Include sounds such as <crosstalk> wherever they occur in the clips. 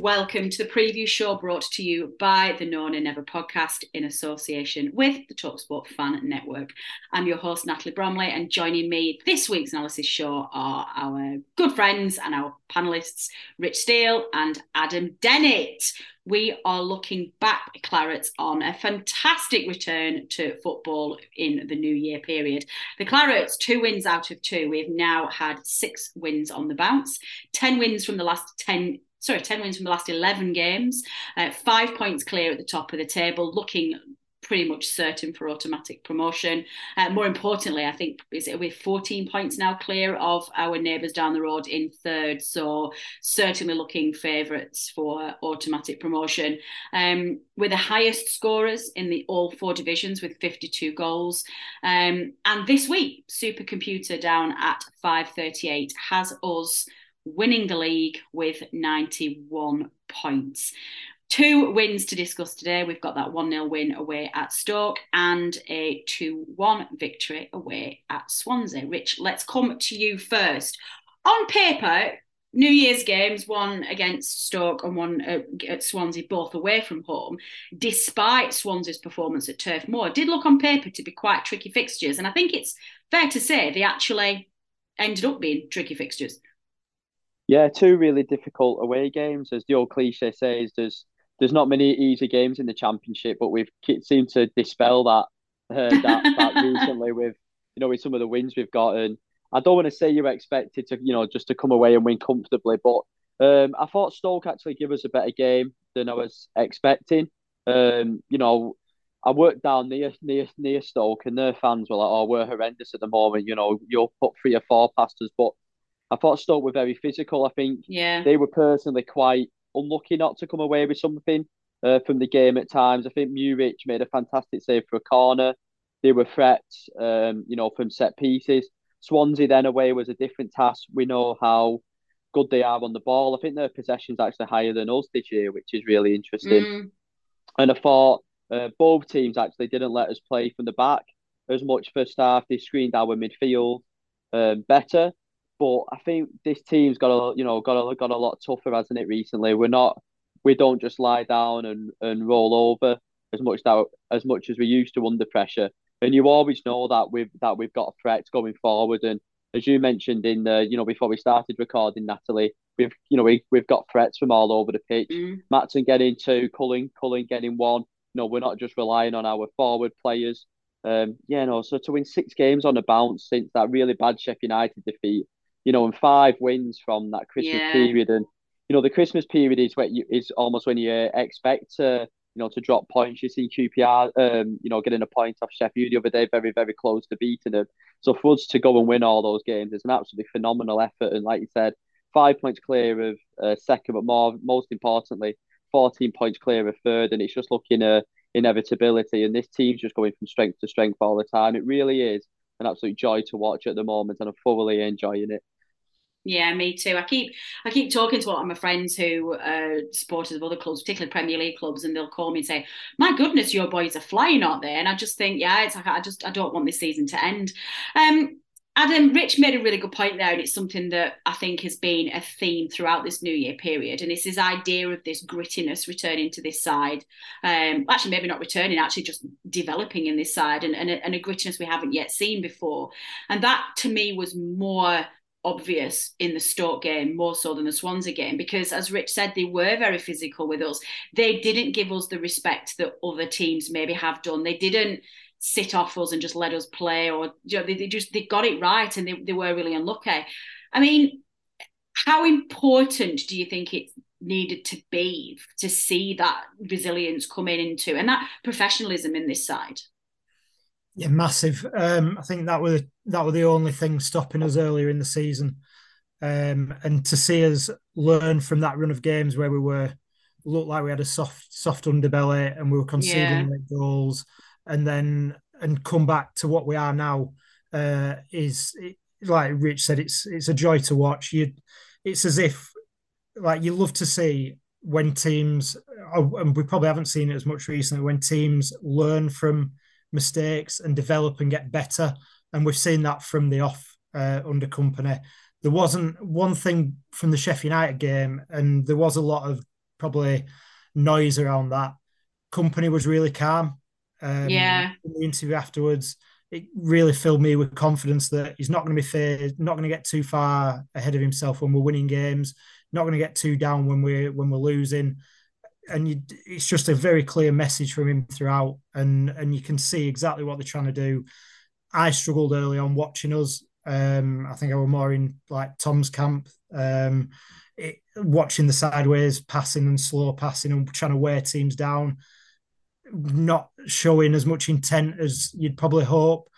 welcome to the preview show brought to you by the No Nay Never podcast in association with the Talksport Fan Network. I'm your host, Natalie Bromley, and joining me this week's analysis show are our good friends and our panelists, Rich Steele and Adam Dennett. We are looking back, Clarets, on a fantastic return to football in the new year period. The Clarets, two wins out of two. We've now had six wins on the bounce, 10 wins from the last 10 sorry, 10 wins from the last 11 games, uh, five points clear at the top of the table, looking pretty much certain for automatic promotion. Uh, more importantly, I think is it we're 14 points now clear of our neighbours down the road in third, so certainly looking favourites for automatic promotion. Um, we're the highest scorers in the all four divisions with 52 goals. Um, and this week, Supercomputer down at 538 has us winning the league with 91 points. Two wins to discuss today. We've got that 1 0 win away at Stoke and a 2 1 victory away at Swansea. Rich, let's come to you first. On paper, New Year's games, one against Stoke and one at Swansea, both away from home, despite Swansea's performance at Turf Moor, did look on paper to be quite tricky fixtures. And I think it's fair to say they actually ended up being tricky fixtures. Yeah, two really difficult away games. As the old cliche says, there's there's not many easy games in the championship, but we've seemed to dispel that uh, that, that <laughs> recently with you know with some of the wins we've gotten. I don't want to say you were expected to you know just to come away and win comfortably, but um, I thought Stoke actually give us a better game than I was expecting. Um, you know, I worked down near near near Stoke, and their fans were like, "Oh, we're horrendous at the moment." You know, you'll put three or four past us, but I thought Stoke were very physical. I think yeah. they were personally quite unlucky not to come away with something uh, from the game at times. I think Muric made a fantastic save for a corner. They were threats, um, you know, from set pieces. Swansea then away was a different task. We know how good they are on the ball. I think their possession's actually higher than us this year, which is really interesting. Mm. And I thought uh, both teams actually didn't let us play from the back as much first half. They screened our midfield um, better. But I think this team's got a you know got a got a lot tougher, hasn't it? Recently, we're not we don't just lie down and, and roll over as much that as much as we used to under pressure. And you always know that we've that we've got threats going forward. And as you mentioned in the you know before we started recording, Natalie, we've you know we we've got threats from all over the pitch. Mm. Maatsen getting two, Cullen Cullen getting one. You know we're not just relying on our forward players. Um, yeah, no. So to win six games on a bounce since that really bad Sheffield United defeat, you know, and five wins from that Christmas Yeah. period. And you know, the Christmas period is where you is almost when you expect to you know to drop points. You see QPR, um, you know, getting a point off Sheffield the other day, very very close to beating them. So for us to go and win all those games is an absolutely phenomenal effort. And like you said, five points clear of uh, second, but more most importantly, fourteen points clear of third. And it's just looking at inevitability. And this team's just going from strength to strength all the time. It really is an absolute joy to watch at the moment, and I'm thoroughly enjoying it. Yeah, me too. I keep I keep talking to lot of my friends who are supporters of other clubs, particularly Premier League clubs, and they'll call me and say, "My goodness, your boys are flying, aren't they?" And I just think, yeah, it's like I just I don't want this season to end. Um, Adam, Rich made a really good point there, and it's something that I think has been a theme throughout this New Year period, and it's this idea of this grittiness returning to this side. Um, actually, maybe not returning, actually just developing in this side, and, and, a, and a grittiness we haven't yet seen before. And that, to me, was more obvious in the Stoke game more so than the Swansea game because as Rich said they were very physical with us they didn't give us the respect that other teams maybe have done they didn't sit off us and just let us play or you know, they, they just they got it right and they, they were really unlucky. I mean how important do you think it needed to be to see that resilience coming into and that professionalism in this side? Yeah massive. Um, i think that was that were the only thing stopping us earlier in the season. Um, and to see us learn from that run of games where we were looked like we had a soft soft underbelly and we were conceding yeah. goals and then and come back to what we are now uh, is like Rich said, it's it's a joy to watch. You, it's as if like you love to see when teams, oh, and we probably haven't seen it as much recently, when teams learn from mistakes and develop and get better, and we've seen that from the off uh, under Kompany. There wasn't one thing from the Sheffield United game, and there was a lot of probably noise around that. Kompany was really calm um, yeah. In the interview afterwards, it really filled me with confidence that he's not going to be fair, not going to get too far ahead of himself when we're winning games, not going to get too down when we're when we're losing. And you, it's just a very clear message from him throughout, and and you can see exactly what they're trying to do. I struggled early on watching us. Um, I think I was more in like Tom's camp, um, it, watching the sideways passing and slow passing and trying to wear teams down not showing as much intent as you'd probably hope.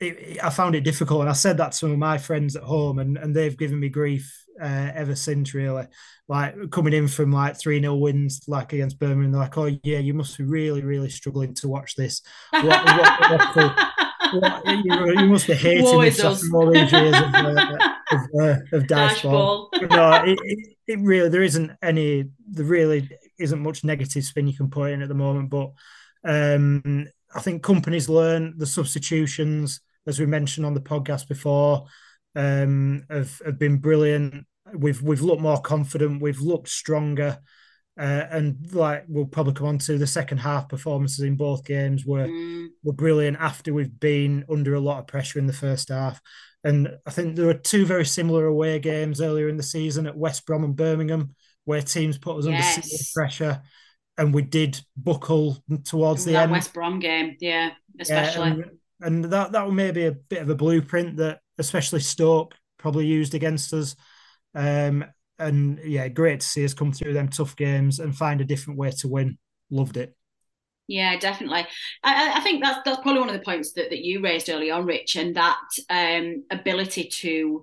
It, it, I found it difficult, and I said that to some of my friends at home, and, and they've given me grief uh, ever since. Really, like coming in from like three 0 wins, like against Birmingham, they're like, "Oh yeah, you must be really, really struggling to watch this." What, what, what, you, you, must be <laughs> hating this after all these years of, uh, of, uh, of <laughs> dashball. No, it, it, it really there isn't any. There really isn't much negative spin you can put in at the moment. But um, I think Kompany's learn the substitutions, as we mentioned on the podcast before, um, have, have been brilliant. We've we've looked more confident. We've looked stronger. Uh, and like we'll probably come on to the second half performances in both games were mm. were brilliant after we've been under a lot of pressure in the first half. And I think there were two very similar away games earlier in the season at West Brom and Birmingham, where teams put us yes. under pressure, and we did buckle towards the end. West Brom game, yeah, especially. Yeah, and, and, that that may be a bit of a blueprint that especially Stoke probably used against us. Um, and yeah, great to see us come through them tough games and find a different way to win. Loved it. Yeah, definitely. I, I, think that's that's probably one of the points that, that you raised early on, Rich, and that um, ability to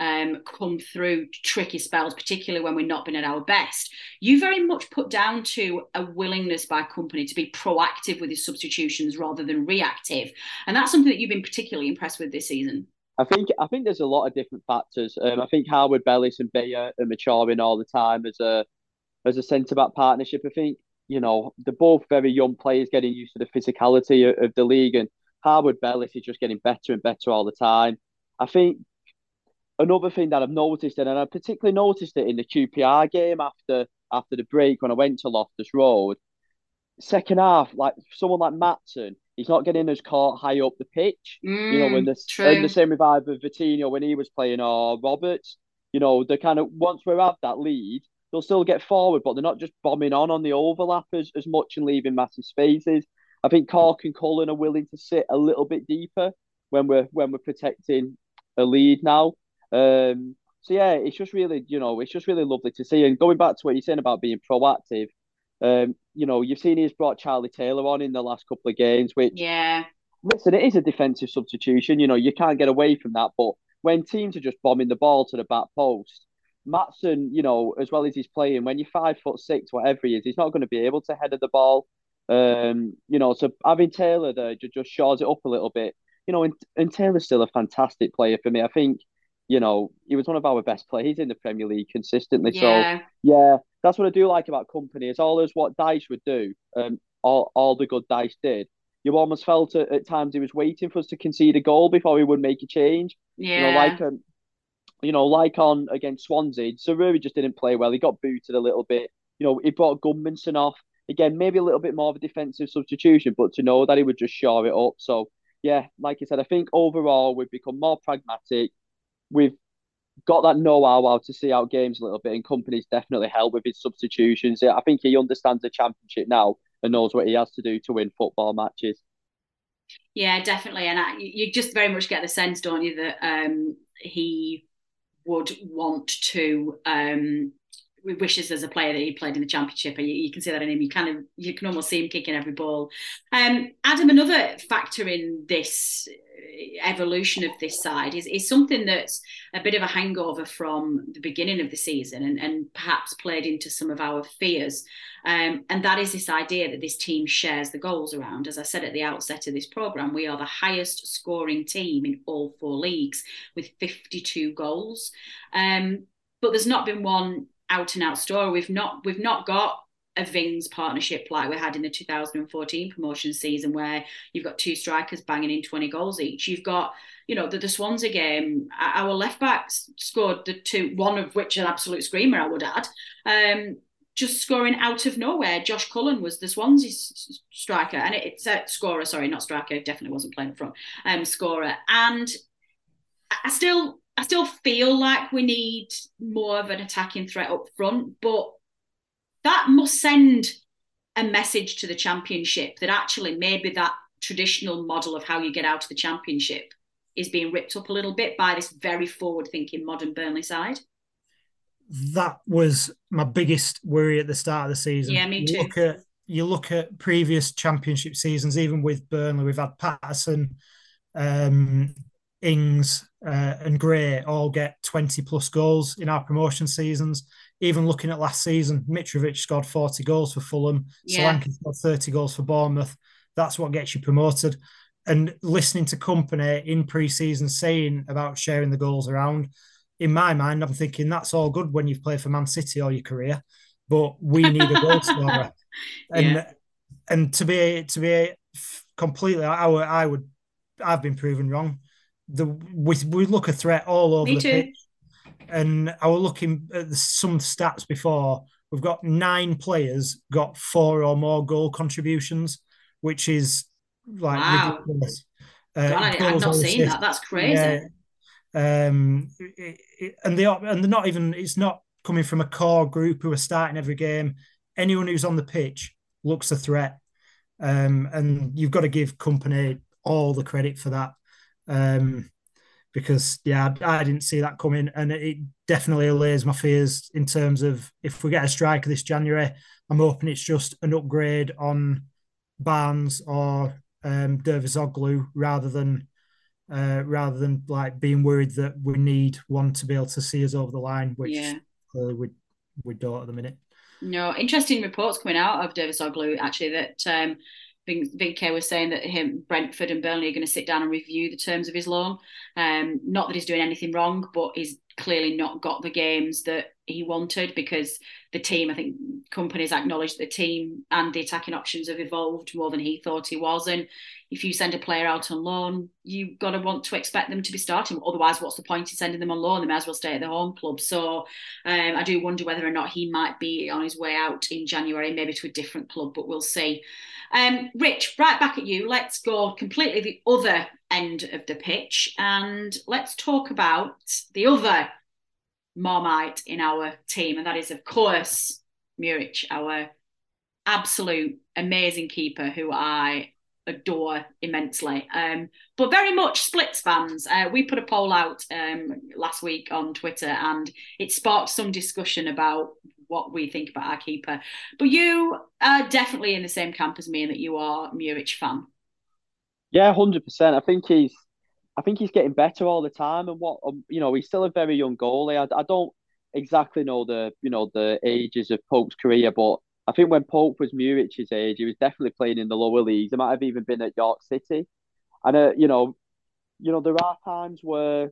um, come through tricky spells, particularly when we're not been at our best. You very much put down to a willingness by a Kompany to be proactive with his substitutions rather than reactive, and that's something that you've been particularly impressed with this season. I think I think there's a lot of different factors. Um, I think Harwood Bellis and Beyer are maturing all the time as a as a centre back partnership. I think you know they're both very young players getting used to the physicality of, of the league, and Harwood Bellis is just getting better and better all the time. I think another thing that I've noticed, and I particularly noticed it in the QPR game after after the break when I went to Loftus Road. Second half, like someone like Maatsen, he's not getting as caught high up the pitch. Mm, you know, when the true. and the same with either Vitinho when he was playing or Roberts. You know, they kind of once we have that lead, they'll still get forward, but they're not just bombing on on the overlap as, as much and leaving massive spaces. I think Cork and Cullen are willing to sit a little bit deeper when we're when we're protecting a lead now. Um, so yeah, it's just really, you know, it's just really lovely to see. And going back to what you're saying about being proactive, um, you know, you've seen he's brought Charlie Taylor on in the last couple of games, which yeah, listen, it is a defensive substitution. You know, you can't get away from that. But when teams are just bombing the ball to the back post, Maatsen, you know, as well as he's playing, when you're five foot six, whatever he is, he's not going to be able to head of the ball. Um, you know, so having Taylor there just, just shores it up a little bit. You know, and, and Taylor's still a fantastic player for me. I think you know, he was one of our best players in the Premier League consistently. Yeah. So yeah, that's what I do like about Kompany. It's always what Dyche would do. Um, all all the good Dyche did. You almost felt at, at times he was waiting for us to concede a goal before he would make a change. Yeah. You know, like um, you know, like on against Swansea, Zaroury just didn't play well. He got booted a little bit. You know, he brought Gudmundsson off again, maybe a little bit more of a defensive substitution, but to know that he would just shore it up. So yeah, like I said, I think overall we've become more pragmatic. We've got that know-how how to see out games a little bit, and Kompany's definitely help with his substitutions. I think he understands the championship now and knows what he has to do to win football matches. Yeah, definitely, and I, you just very much get the sense, don't you, that um, he would want to um, wishes as a player that he played in the championship. You, you, can see that in him. You kind of you can almost see him kicking every ball. Um, Adam, another factor in this evolution of this side is, is something that's a bit of a hangover from the beginning of the season and, and perhaps played into some of our fears. Um, and that is this idea that this team shares the goals around. As I said at the outset of this programme, we are the highest scoring team in all four leagues with 52 goals. Um, but there's not been one out and out store. We've not we've not got a Vings partnership like we had in the 2014 promotion season where you've got two strikers banging in 20 goals each. You've got, you know, the, the Swansea game, our left backs scored the two, one of which an absolute screamer, I would add. Um, just scoring out of nowhere. Josh Cullen was the Swansea striker, and it's a scorer. Sorry, not striker. Definitely wasn't playing front. Um, scorer, and I still I still feel like we need more of an attacking threat up front, but that must send a message to the championship that actually maybe that traditional model of how you get out of the championship is being ripped up a little bit by this very forward thinking modern Burnley side. That was my biggest worry at the start of the season. Yeah, me too. You look at, you look at previous championship seasons, even with Burnley, we've had Paterson, um, Ings, uh, and Gray all get 20 plus goals in our promotion seasons. Even looking at last season, Mitrovic scored 40 goals for Fulham, yeah. Solanke scored 30 goals for Bournemouth. That's what gets you promoted. And listening to Kompany in pre season saying about sharing the goals around, in my mind, I'm thinking that's all good when you've played for Man City all your career, but we need a goal scorer. <laughs> And yeah. and to be to be completely, I, I would I've been proven wrong the we, we look a threat all over Me the too. pitch. And I was looking at some stats before. We've got nine players got four or more goal contributions, which is like wow. ridiculous. Uh, God, I, have not seen that. That's crazy. Yeah. Um, it, it, and they are, and they're not even. It's not coming from a core group who are starting every game. Anyone who's on the pitch looks a threat, um, and you've got to give Kompany all the credit for that um, because yeah, I, I, didn't see that coming, and it definitely allays my fears in terms of if we get a striker this January, I'm hoping it's just an upgrade on Barnes or um, Dervisoglu rather than uh, rather than like being worried that we need one to be able to see us over the line, which yeah. uh, we we don't at the minute. No, interesting reports coming out of Dervisoglu actually that um, Vinke was saying that him, Brentford and Burnley are going to sit down and review the terms of his loan. Um, not that he's doing anything wrong, but he's clearly not got the games that he wanted because the team, I think Kompany's acknowledged the team and the attacking options have evolved more than he thought he was. And if you send a player out on loan, you've got to want to expect them to be starting. Otherwise, what's the point in sending them on loan? They may as well stay at the home club. So um, I do wonder whether or not he might be on his way out in January, maybe to a different club, but we'll see. Um, Rich, right back at you. Let's go completely the other end of the pitch and let's talk about the other Marmite in our team, and that is, of course, Muric, our absolute amazing keeper who I adore immensely. Um, but very much splits fans. Uh, we put a poll out um, last week on Twitter and it sparked some discussion about what we think about our keeper. But you are definitely in the same camp as me and that you are a Muric fan. Yeah, hundred percent. I think he's, I think he's getting better all the time. And what um, you know, he's still a very young goalie. I, I don't exactly know the you know the ages of Pope's career, but I think when Pope was Muric's age, he was definitely playing in the lower leagues. He might have even been at York City. And uh, you know, you know, there are times where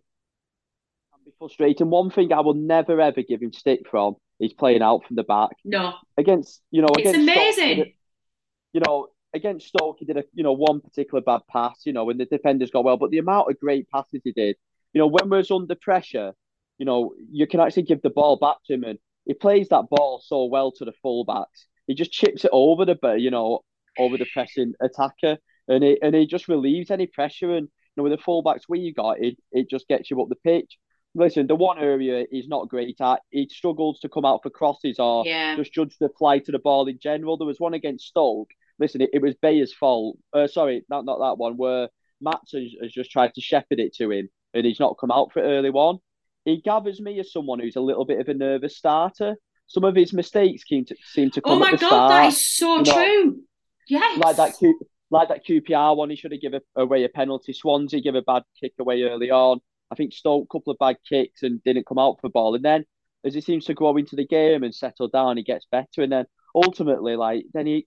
be frustrating. One thing I will never ever give him stick from is playing out from the back. No, against you know, it's against amazing. Stoke, you know, against Stoke, he did a you know one particular bad pass. You know, when the defenders got well, but the amount of great passes he did. You know, when we're under pressure, you know, you can actually give the ball back to him, and he plays that ball so well to the fullbacks. He just chips it over the, you know, over the pressing attacker, and he and he just relieves any pressure. And you know, with the fullbacks we got, it it just gets you up the pitch. Listen, the one area he's not great at, he struggles to come out for crosses or Yeah. just judge the flight to the ball in general. There was one against Stoke. Listen, it, it was Beyer's fault. Uh, sorry, not not that one where Mats has, has just tried to shepherd it to him and he's not come out for early one. He gathers me as someone who's a little bit of a nervous starter. Some of his mistakes seem to seem to come Oh my god, start. that is so you know, true. Yes. like that Q, like that QPR one, he should have given away a penalty. Swansea give a bad kick away early on. I think Stoke a couple of bad kicks and didn't come out for ball. And then as he seems to grow into the game and settle down, he gets better. And then ultimately, like then he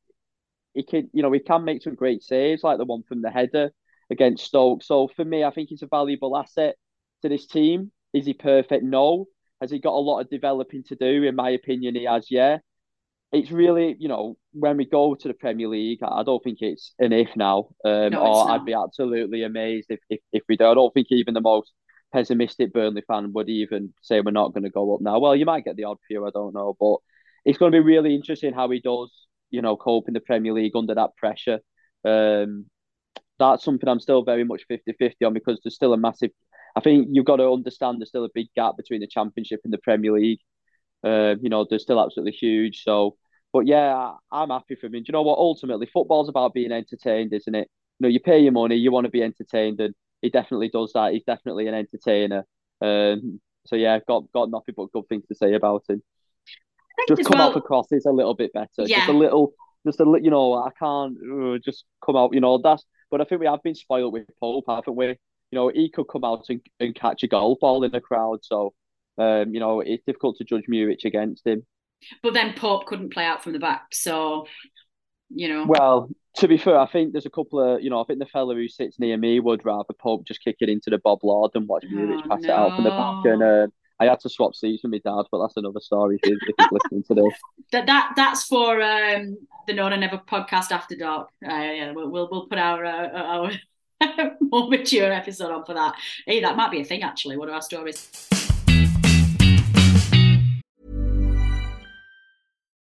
he can you know he can make some great saves, like the one from the header against Stoke. So for me, I think he's a valuable asset to this team. Is he perfect? No. Has he got a lot of developing to do? In my opinion, he has. Yeah it's really, you know, when we go to the Premier League, I don't think it's an if now. Um, No, or I'd be absolutely amazed if, if, if we do. I don't think even the most pessimistic Burnley fan would even say we're not going to go up now. Well, you might get the odd few, I don't know. But it's going to be really interesting how he does, you know, cope in the Premier League under that pressure. Um, that's something I'm still very much 50 50 on because there's still a massive. I think you've got to understand there's still a big gap between the Championship and the Premier League. Uh, you know, they're still absolutely huge. So, but yeah, I'm happy for him. Do you know what? Ultimately, football's about being entertained, isn't it? You know, you pay your money, you want to be entertained, and he definitely does that. He's definitely an entertainer. Um, so yeah, I've got got nothing but good things to say about him. Just come well- out for crosses a little bit better. Just a little, just a little. You know, I can't uh, just come out. You know, that's. But I think we have been spoiled with Pope, haven't we? You know, he could come out and, and catch a golf ball in the crowd. So, um, you know, it's difficult to judge Muric against him. But then Pope couldn't play out from the back, so you know. Well, to be fair, I think there's a couple of, you know, I think the fella who sits near me would rather Pope just kick it into the Bob Lord and watch Muric Oh, pass it out from the back. And uh, I had to swap seats with my dad, but that's another story if, if he's listening to this. that that that's for um the No No Never podcast after dark. Uh, yeah, we'll, we'll we'll put our uh, our <laughs> more mature episode on for that. Hey, that might be a thing actually. One of our stories.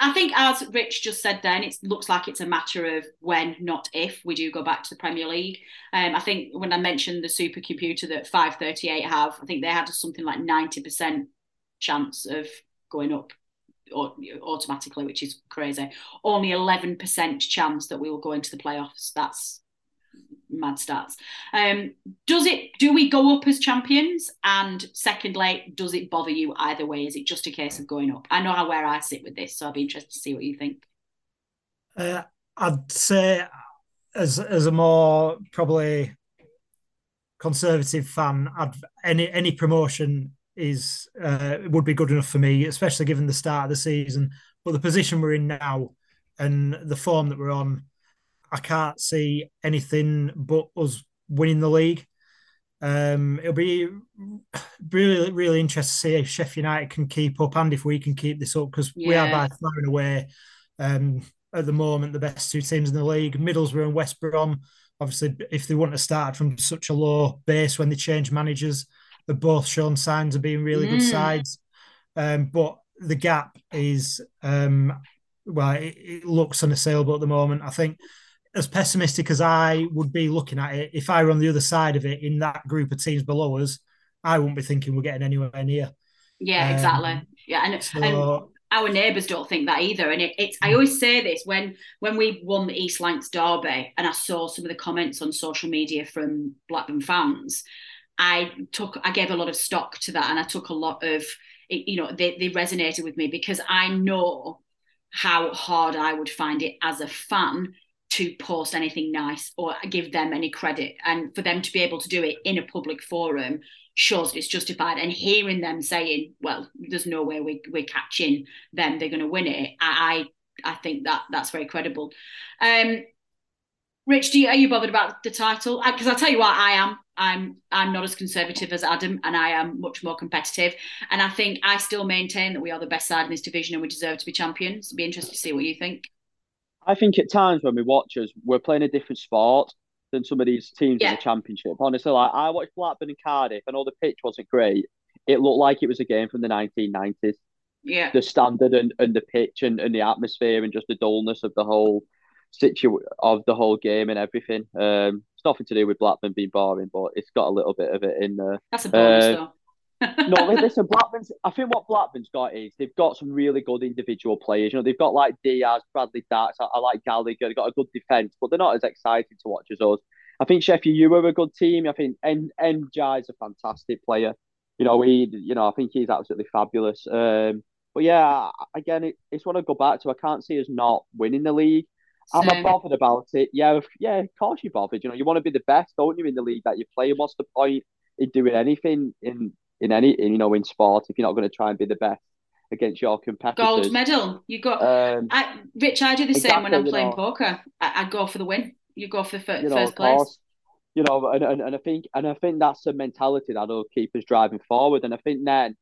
I think as Rich just said then, it looks like it's a matter of when, not if, we do go back to the Premier League. Um, I think when I mentioned the supercomputer that 538 have, I think they had something like 90% chance of going up automatically, which is crazy. Only 11% chance that we will go into the playoffs. That's mad stats. Um, does it? Do we go up as champions? And secondly, does it bother you either way? Is it just a case of going up? I know how where I sit with this, so I'd be interested to see what you think. Uh, I'd say, as as a more probably conservative fan, I'd, any any promotion is uh, would be good enough for me, especially given the start of the season. But the position we're in now and the form that we're on, I can't see anything but us winning the league. Um, it'll be really, really interesting to see if Sheffield United can keep up and if we can keep this up because we are Yeah. by far and away um, at the moment the best two teams in the league. Middlesbrough and West Brom. Obviously, if they wouldn't have started from such a low base when they changed managers, they've both shown signs of being really good Mm. sides. Um, but the gap is um, well, it, it looks unassailable at the moment. I think as pessimistic as I would be looking at it, if I were on the other side of it in that group of teams below us, I wouldn't be thinking we're getting anywhere near. Yeah, um, exactly. Yeah, and, so, and our neighbours don't think that either. And it, it's I always say this when when we won the East Lancs Derby, and I saw some of the comments on social media from Blackburn fans. I took I gave a lot of stock to that, and I took a lot of you know they they resonated with me because I know how hard I would find it as a fan to post anything nice or give them any credit and for them to be able to do it in a public forum shows it's justified and hearing them saying well there's no way we, we're catching them they're going to win it I, I think that that's very credible um Rich, do you, are you bothered about the title? Because I'll tell you what, I am. I'm I'm not as conservative as Adam, and I am much more competitive. And I think I still maintain that we are the best side in this division, and we deserve to be champions. It'd be interested to see what you think. I think at times when we watch us, we're playing a different sport than some of these teams yeah. in the championship. Honestly, like I watched Blackburn and Cardiff, and all the pitch wasn't great. It looked like it was a game from the 1990s. Yeah, the standard and, and the pitch and, and the atmosphere and just the dullness of the whole situ of the whole game and everything. Um, it's nothing to do with Blackburn being boring, but it's got a little bit of it in there. That's a bonus, uh, though. No, listen, Blackburn's. I think what Blackburn's got is they've got some really good individual players. You know, they've got like Diaz, Bradley Dack's. I, I like Gallagher. They've got a good defence, but they're not as exciting to watch as us. I think Sheffield U are a good team. I think N NJ is a fantastic player. You know, he, you know, I think he's absolutely fabulous. Um, but yeah, again, it, it's what I go back to. I can't see us not winning the league. I'm not bothered about it. Yeah, if, yeah, of course you're bothered. You know, you want to be the best, don't you, in the league that you play? What's the point in doing anything in in any in, you know in sport if you're not going to try and be the best against your competitors? Gold medal. You got. Um, I, Rich, I do the exactly, same when I'm playing know, poker. I, I, go for the win. You go for first, you know, first place. Course, you know, and, and, and I think and I think that's the mentality that'll keep us driving forward. And I think then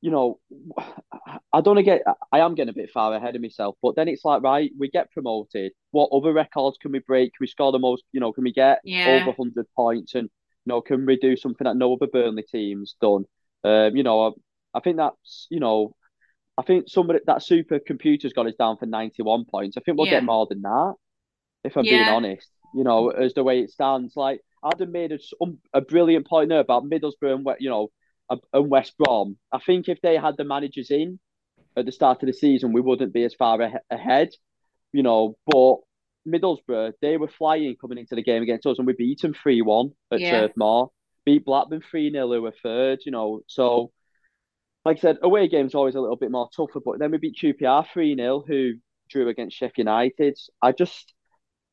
you know, <sighs> I don't get, I am getting a bit far ahead of myself, but then it's like, right, we get promoted. What other records can we break? Can we score the most, you know, can we get yeah. over 100 points? And, know, can we do something that no other Burnley team's done? Um, you know, I, I think that's, you know, I think somebody, that supercomputer's got us down for 91 points. I think we'll yeah. get more than that, if I'm yeah. being honest, you know, as the way it stands. Like, Adam made a, a brilliant point there about Middlesbrough and, you know, and West Brom. I think if they had the managers in at the start of the season, we wouldn't be as far ahead, you know. But Middlesbrough, they were flying coming into the game against us, and we beat them 3 1 at yeah. Turf Moor. Beat Blackburn 3 0, who were third, you know. So, like I said, away games always a little bit more tougher, but then we beat QPR 3 0, who drew against Sheffield United. I just,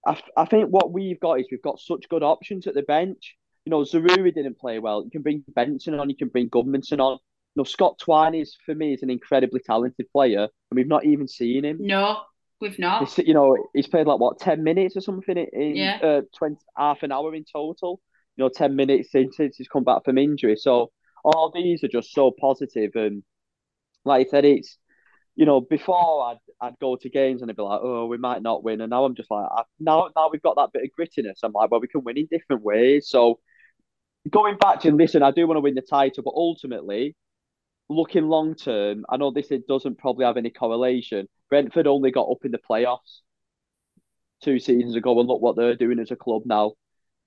I, I think what we've got is we've got such good options at the bench you know, Zaroury didn't play well. You can bring Benson on, you can bring Gudmundsson on. You know, Scott Twine is for me is an incredibly talented player, and we've not even seen him. No, we've not. He's, you know, he's played like what ten minutes or something in yeah. uh, twenty half an hour in total. You know, ten minutes since he's come back from injury. So all these are just so positive, and like I said, it's you know, before I'd I'd go to games and I'd be like, oh, we might not win, and now I'm just like, I, now now we've got that bit of grittiness. I'm like, well, we can win in different ways. So going back to listen, I do want to win the title, but ultimately, looking long term, I know this it doesn't probably have any correlation. Brentford only got up in the playoffs two seasons ago, and look what they're doing as a club now.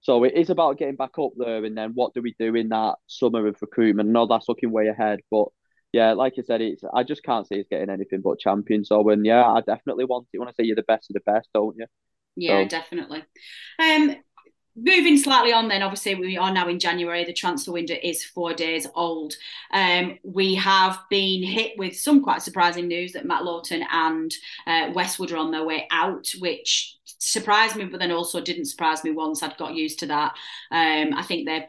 So it is about getting back up there, and then what do we do in that summer of recruitment? I know that's looking way ahead, but yeah, like I said, it's I just can't see us getting anything but champions. So, and yeah, I definitely want it. Want to say you're the best of the best, don't you? Yeah, so. definitely. Um, moving slightly on then obviously we are now in january. The transfer window is four days old. Um, we have been hit with some quite surprising news that matt Lowton and uh, westwood are on their way out which surprised me but then also didn't surprise me once i'd got used to that. Um, i think they're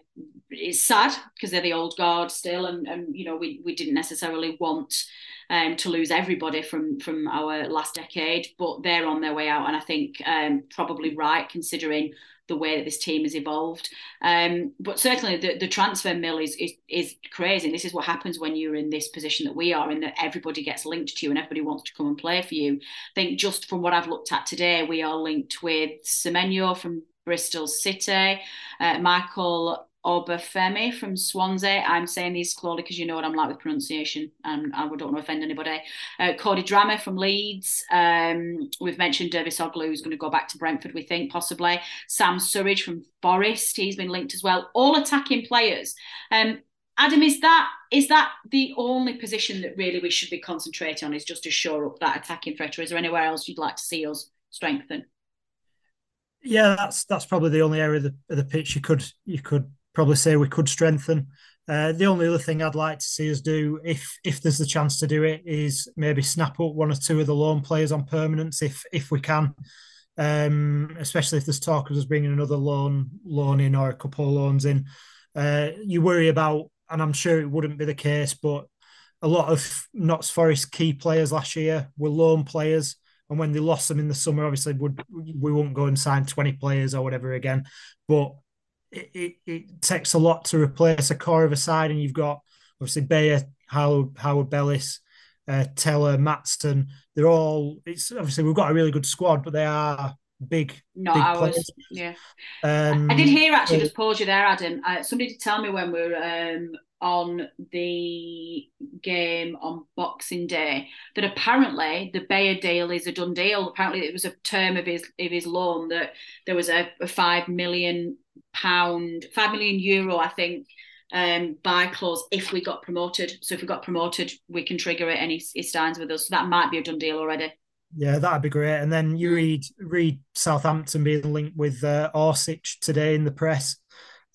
it's sad because they're the old guard still and, and you know we, we didn't necessarily want um, to lose everybody from from our last decade, but they're on their way out, and I think um, probably right considering the way that this team has evolved. Um, but certainly the, the transfer mill is, is is crazy. This is what happens when you're in this position that we are in, that everybody gets linked to you and everybody wants to come and play for you. I think just from what I've looked at today, we are linked with Semenyo from Bristol City, uh, Michael Obafemi from Swansea. I'm saying these slowly because you know what I'm like with pronunciation, and I don't want to offend anybody. Uh, Cody Drameh from Leeds. Um, we've mentioned Dervisoglu, who's going to go back to Brentford, we think possibly. Sam Surridge from Forest, he's been linked as well. All attacking players. Um, Adam, is that is that the only position that really we should be concentrating on? Is just to shore up that attacking threat, or is there anywhere else you'd like to see us strengthen? Yeah, that's that's probably the only area of the, of the pitch you could you could probably say we could strengthen. Uh, the only other thing I'd like to see us do, if if there's the chance to do it, is maybe snap up one or two of the loan players on permanence, if if we can. Um, especially if there's talk of us bringing another loan loan in or a couple of loans in. Uh, you worry about, and I'm sure it wouldn't be the case, but a lot of Notts Forest key players last year were loan players and when they lost them in the summer, obviously would we won't go and sign twenty players or whatever again. But it, it, it, takes a lot to replace a core of a side, and you've got obviously Beyer, Harwood, Harwood Bellis, uh, Tella, Maatsen. They're all. It's obviously we've got a really good squad, but they are big. Not big ours. Players. Yeah. Um, I did hear actually. Just pause you there, Adam. Uh, somebody did tell me when we were um, on the game on Boxing Day that apparently the Beyer deal is a done deal. Apparently, it was a term of his of his loan that there was a, a five million pound, five million euro, I think, um, buy clause if we got promoted. So if we got promoted, we can trigger it, and he, he stands with us. So that might be a done deal already. Yeah, that'd be great. And then you read read Southampton being linked with uh, Orsic today in the press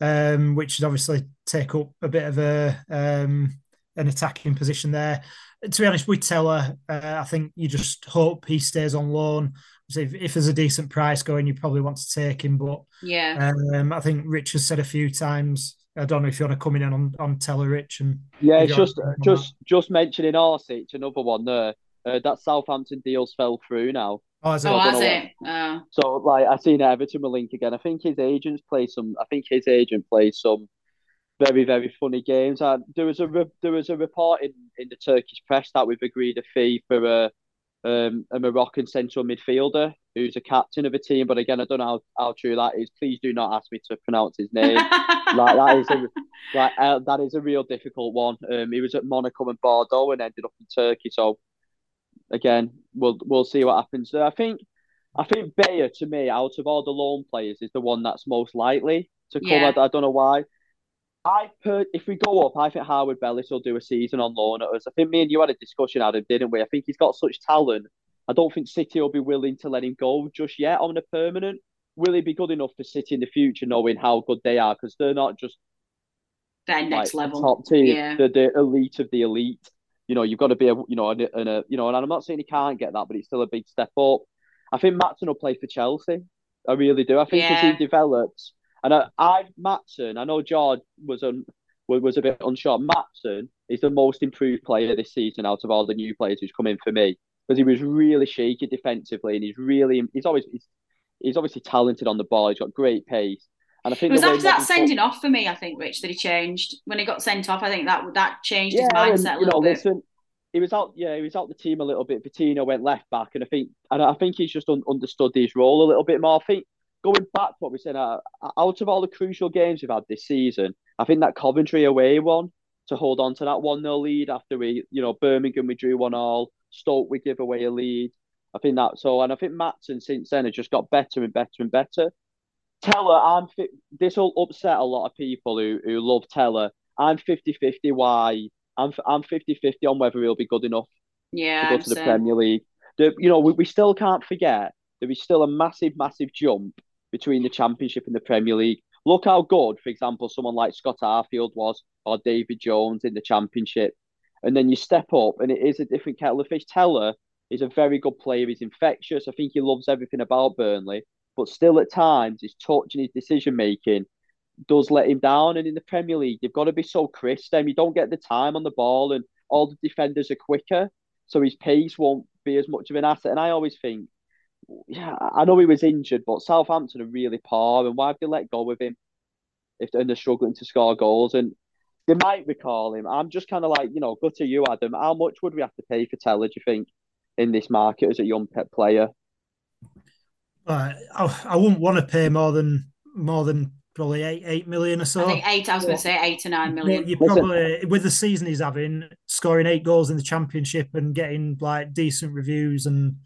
um, which would obviously take up a bit of a um, an attacking position there. To be honest, with Tella, uh, I think you just hope he stays on loan. If, if, there's a decent price going, you probably want to take him. But yeah, um, I think Rich has said a few times. I don't know if you want to come in on on Tella, Rich, and yeah, it's just just just mentioning Orsic, another one there. Uh, that Southampton deals fell through now. Oh, has it? Oh, has it? Oh. So, like, I seen Everton will link again. I think his agents play some. I think his agent plays some very, very funny games. And there was a there was a report in, in the Turkish press that we've agreed a fee for a um, a Moroccan central midfielder who's a captain of a team. But again, I don't know how, how true that is. Please do not ask me to pronounce his name. <laughs> like that is a like uh, that is a real difficult one. Um, he was at Monaco and Bordeaux and ended up in Turkey. So again, we'll we'll see what happens there. I think I think Beyer to me, out of all the loan players, is the one that's most likely to come. Yeah. I, I, don't know why. I put if we go up, I think Harwood Bellis will do a season on loan at us. I think me and you had a discussion, Adam, didn't we? I think he's got such talent. I don't think City will be willing to let him go just yet on a permanent. Will he be good enough for City in the future, knowing how good they are? Because they're not just their next like, level top team. Yeah. They're the elite of the elite you know, you've got to be a, you know, and a, you know, and I'm not saying he can't get that, but it's still a big step up. I think Maatsen will play for Chelsea. I really do. I think yeah. as he develops, and I, I Maatsen, I know George was was a bit unsure. Maatsen is the most improved player this season out of all the new players who's come in for me because he was really shaky defensively, and he's really he's always he's, he's obviously talented on the ball. He's got great pace. And I think it was after that sending off for me. I think Rich that he changed when he got sent off. I think that that changed yeah, his mindset and, a little know, bit. Listen, he was out. Yeah, he was out the team a little bit. Patino went left back, and I think and I think he's just un- understood his role a little bit more. I think going back to what we said, uh, out of all the crucial games we've had this season, I think that Coventry away one to hold on to that one 0 lead after we, you know, Birmingham we drew one all, Stoke we give away a lead. I think that so, and I think Maatsen since then has just got better and better and better. Tella, I'm this will upset a lot of people who, who love Tella. I'm 50-50 why I'm I'm 50-50 on whether he'll be good enough yeah, to go to the Premier League. The, you know, we, we still can't forget there is still a massive, massive jump between the Championship and the Premier League. Look how good, for example, someone like Scott Arfield was or David Jones in the Championship. And then you step up and it is a different kettle of fish. Tella is a very good player. He's infectious. I think he loves everything about Burnley but still at times his touch and his decision making does let him down. And in the Premier League, you've got to be so crisp. Then you don't get the time on the ball, and all the defenders are quicker, so his pace won't be as much of an asset. And I always think, yeah, I know he was injured, but Southampton are really poor, and why have they let go of him if they're, they're struggling to score goals? And they might recall him. I'm just kind of like, you know, go to you, Adam. How much would we have to pay for Tella, do you think, in this market as a young pet player? Uh, I, I wouldn't want to pay more than more than probably eight eight million or so. I think eight. I was going to say eight to nine million. You probably with the season he's having, scoring eight goals in the championship and getting like decent reviews and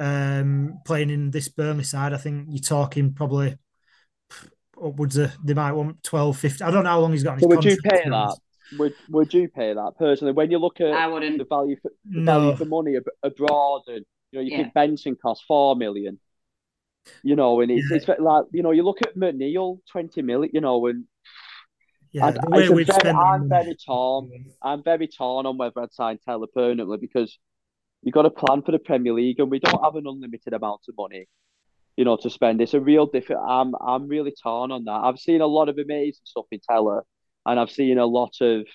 um, playing in this Burnley side. I think you're talking probably upwards of they might want 12, 15. I don't know how long he's got. so would you pay that? Would Would you pay that personally? When you look at I wouldn't. the value for the No. value for money abroad, and you know you Yeah. think Benson costs four million. You know, and it's, Yeah. it's like you know you look at McNeil, twenty million. You know, and Yeah, I, the way we've very, spent I'm money. very torn. I'm very torn on whether I'd sign Taylor permanently because you've got to plan for the Premier League, and we don't have an unlimited amount of money, you know, to spend. It's a real different. I'm I'm really torn on that. I've seen a lot of amazing stuff in Tella, and I've seen a lot of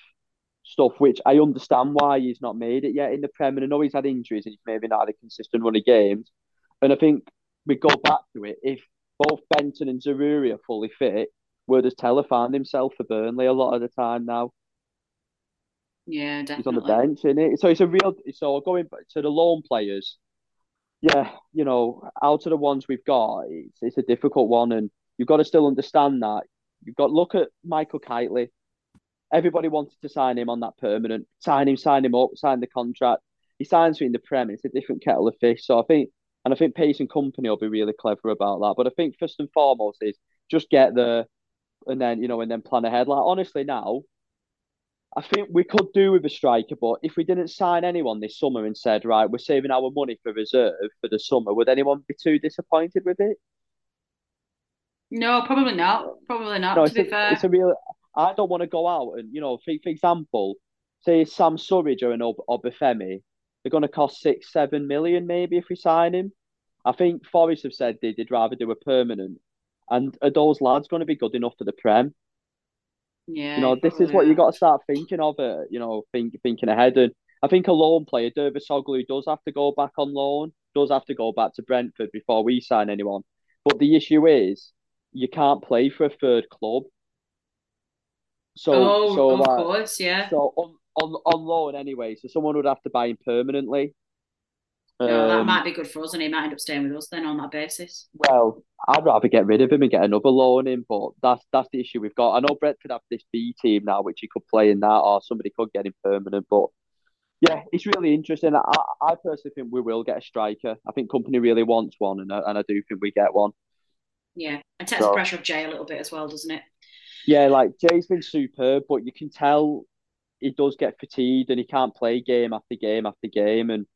stuff which I understand why he's not made it yet in the Premier. I know he's had injuries and he's maybe not had a consistent run of games, and I think we go back to it if both Benson and Zaroury are fully fit. Where does Tella find himself for Burnley a lot of the time now? Yeah, He's on the bench, isn't it? So it's a real. So going back to the loan players, yeah, you know, out of the ones we've got, it's, it's a difficult one, and you've got to still understand that. You've got look at Michael Kitely. Everybody wanted to sign him on that permanent. Sign him, sign him up, sign the contract. He signs for in the Prem. It's a different kettle of fish. So I think, and I think Pace and Kompany will be really clever about that. But I think first and foremost is just get there, and then you know, and then plan ahead. Like honestly, now I think we could do with a striker, but if we didn't sign anyone this summer and said, right, we're saving our money for reserve for the summer, would anyone be too disappointed with it? No, probably not. Probably not. No, to be a, fair. it's a real. I don't want to go out and you know, for, for example, say Sam Surridge or an Ob- Obafemi, they're going to cost six, seven million maybe if we sign him. I think Forest have said they'd rather do a permanent, and are those lads going to be good enough for the Prem? Yeah, You know, this is what you got to start thinking of. it. you know, think, thinking ahead. And I think a loan player, Dervisoglu, does have to go back on loan. Does have to go back to Brentford before we sign anyone. But the issue is, you can't play for a third club. So, oh, so of like, course, yeah. so on, on on loan anyway. So someone would have to buy him permanently. No, that Um, might be good for us, and he might end up staying with us then on that basis. Well, I'd rather get rid of him and get another loan in, but that's that's the issue we've got. I know Brentford have this B team now, which he could play in that, or somebody could get him permanent. But yeah, it's really interesting. I, I personally think we will get a striker. I think Kompany really wants one, and I, and I do think we get one. Yeah, and takes So- the pressure off Jay a little bit as well, doesn't it? Yeah, like Jay's been superb, but you can tell he does get fatigued and he can't play game after game after game. And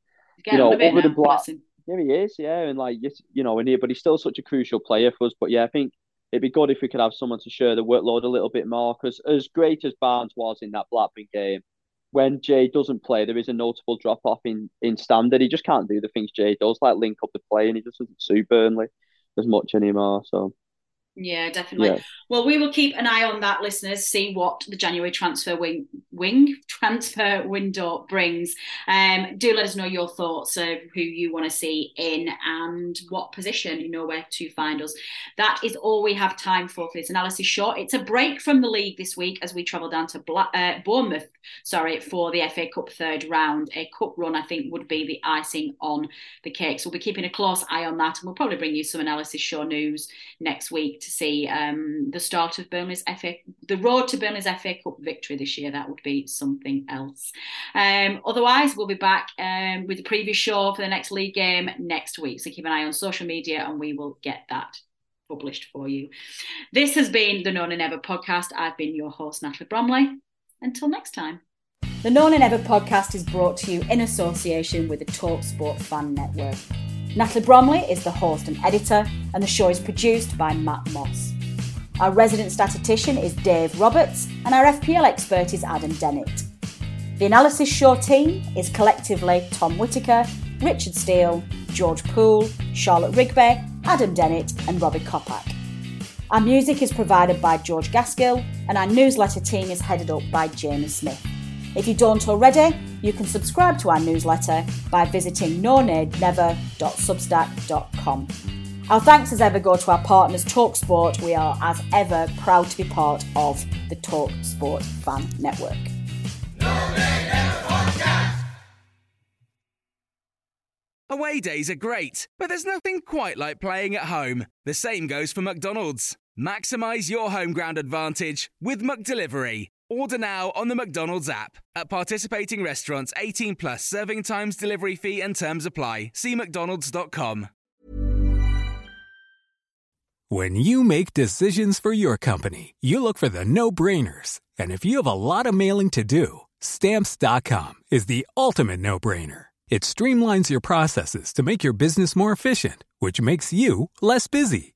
Getting know, on a bit other than Black- bless. Yeah, he is. Yeah, and like you know, in here, but he's still such a crucial player for us. But yeah, I think it'd be good if we could have someone to share the workload a little bit more. Because as great as Barnes was in that Blackburn game, when Jay doesn't play, there is a notable drop off in in standard. He just can't do the things Jay does, like link up the play, and he just doesn't suit Burnley as much anymore. So Yeah, definitely. yeah, Well, we will keep an eye on that, listeners. See what the January transfer wing, wing <laughs> transfer window brings. Um, do let us know your thoughts of who you want to see in and what position. You know where to find us. That is all we have time for for this analysis show. It's a break from the league this week as we travel down to Bla- uh, Bournemouth. Sorry for the FA Cup third round. A cup run, I think, would be the icing on the cake. So we'll be keeping a close eye on that, and we'll probably bring you some analysis show news next week to see um, the start of Burnley's FA, the road to Burnley's FA Cup victory this year. That would be something else. Um, otherwise, we'll be back um, with the preview show for the next league game next week. So keep an eye on social media, and we will get that published for you. This has been the No Nay Never podcast. I've been your host, Natalie Bromley. Until next time. The No Nay Never podcast is brought to you in association with the Talk Sport Fan Network. Natalie Bromley is the host and editor, and the show is produced by Matt Moss. Our resident statistician is Dave Roberts, and our FPL expert is Adam Dennett. The analysis show team is collectively Tom Whitaker, Richard Steele, George Poole, Charlotte Rigby, Adam Dennett, and Robbie Kopak. Our music is provided by George Gaskill, and our newsletter team is headed up by Jamie Smith. If you don't already, you can subscribe to our newsletter by visiting nonadenever.substack.com. Our thanks as ever go to our partners TalkSport. We are as ever proud to be part of the TalkSport Fan Network. Away days are great, but there's nothing quite like playing at home. The same goes for McDonald's. Maximise your home ground advantage with McDelivery. Order now on the McDonald's app. At participating restaurants, 18 plus serving times, delivery fee, and terms apply. See McDonald's.com. When you make decisions for your company, you look for the no brainers. And if you have a lot of mailing to do, stamps.com is the ultimate no brainer. It streamlines your processes to make your business more efficient, which makes you less busy.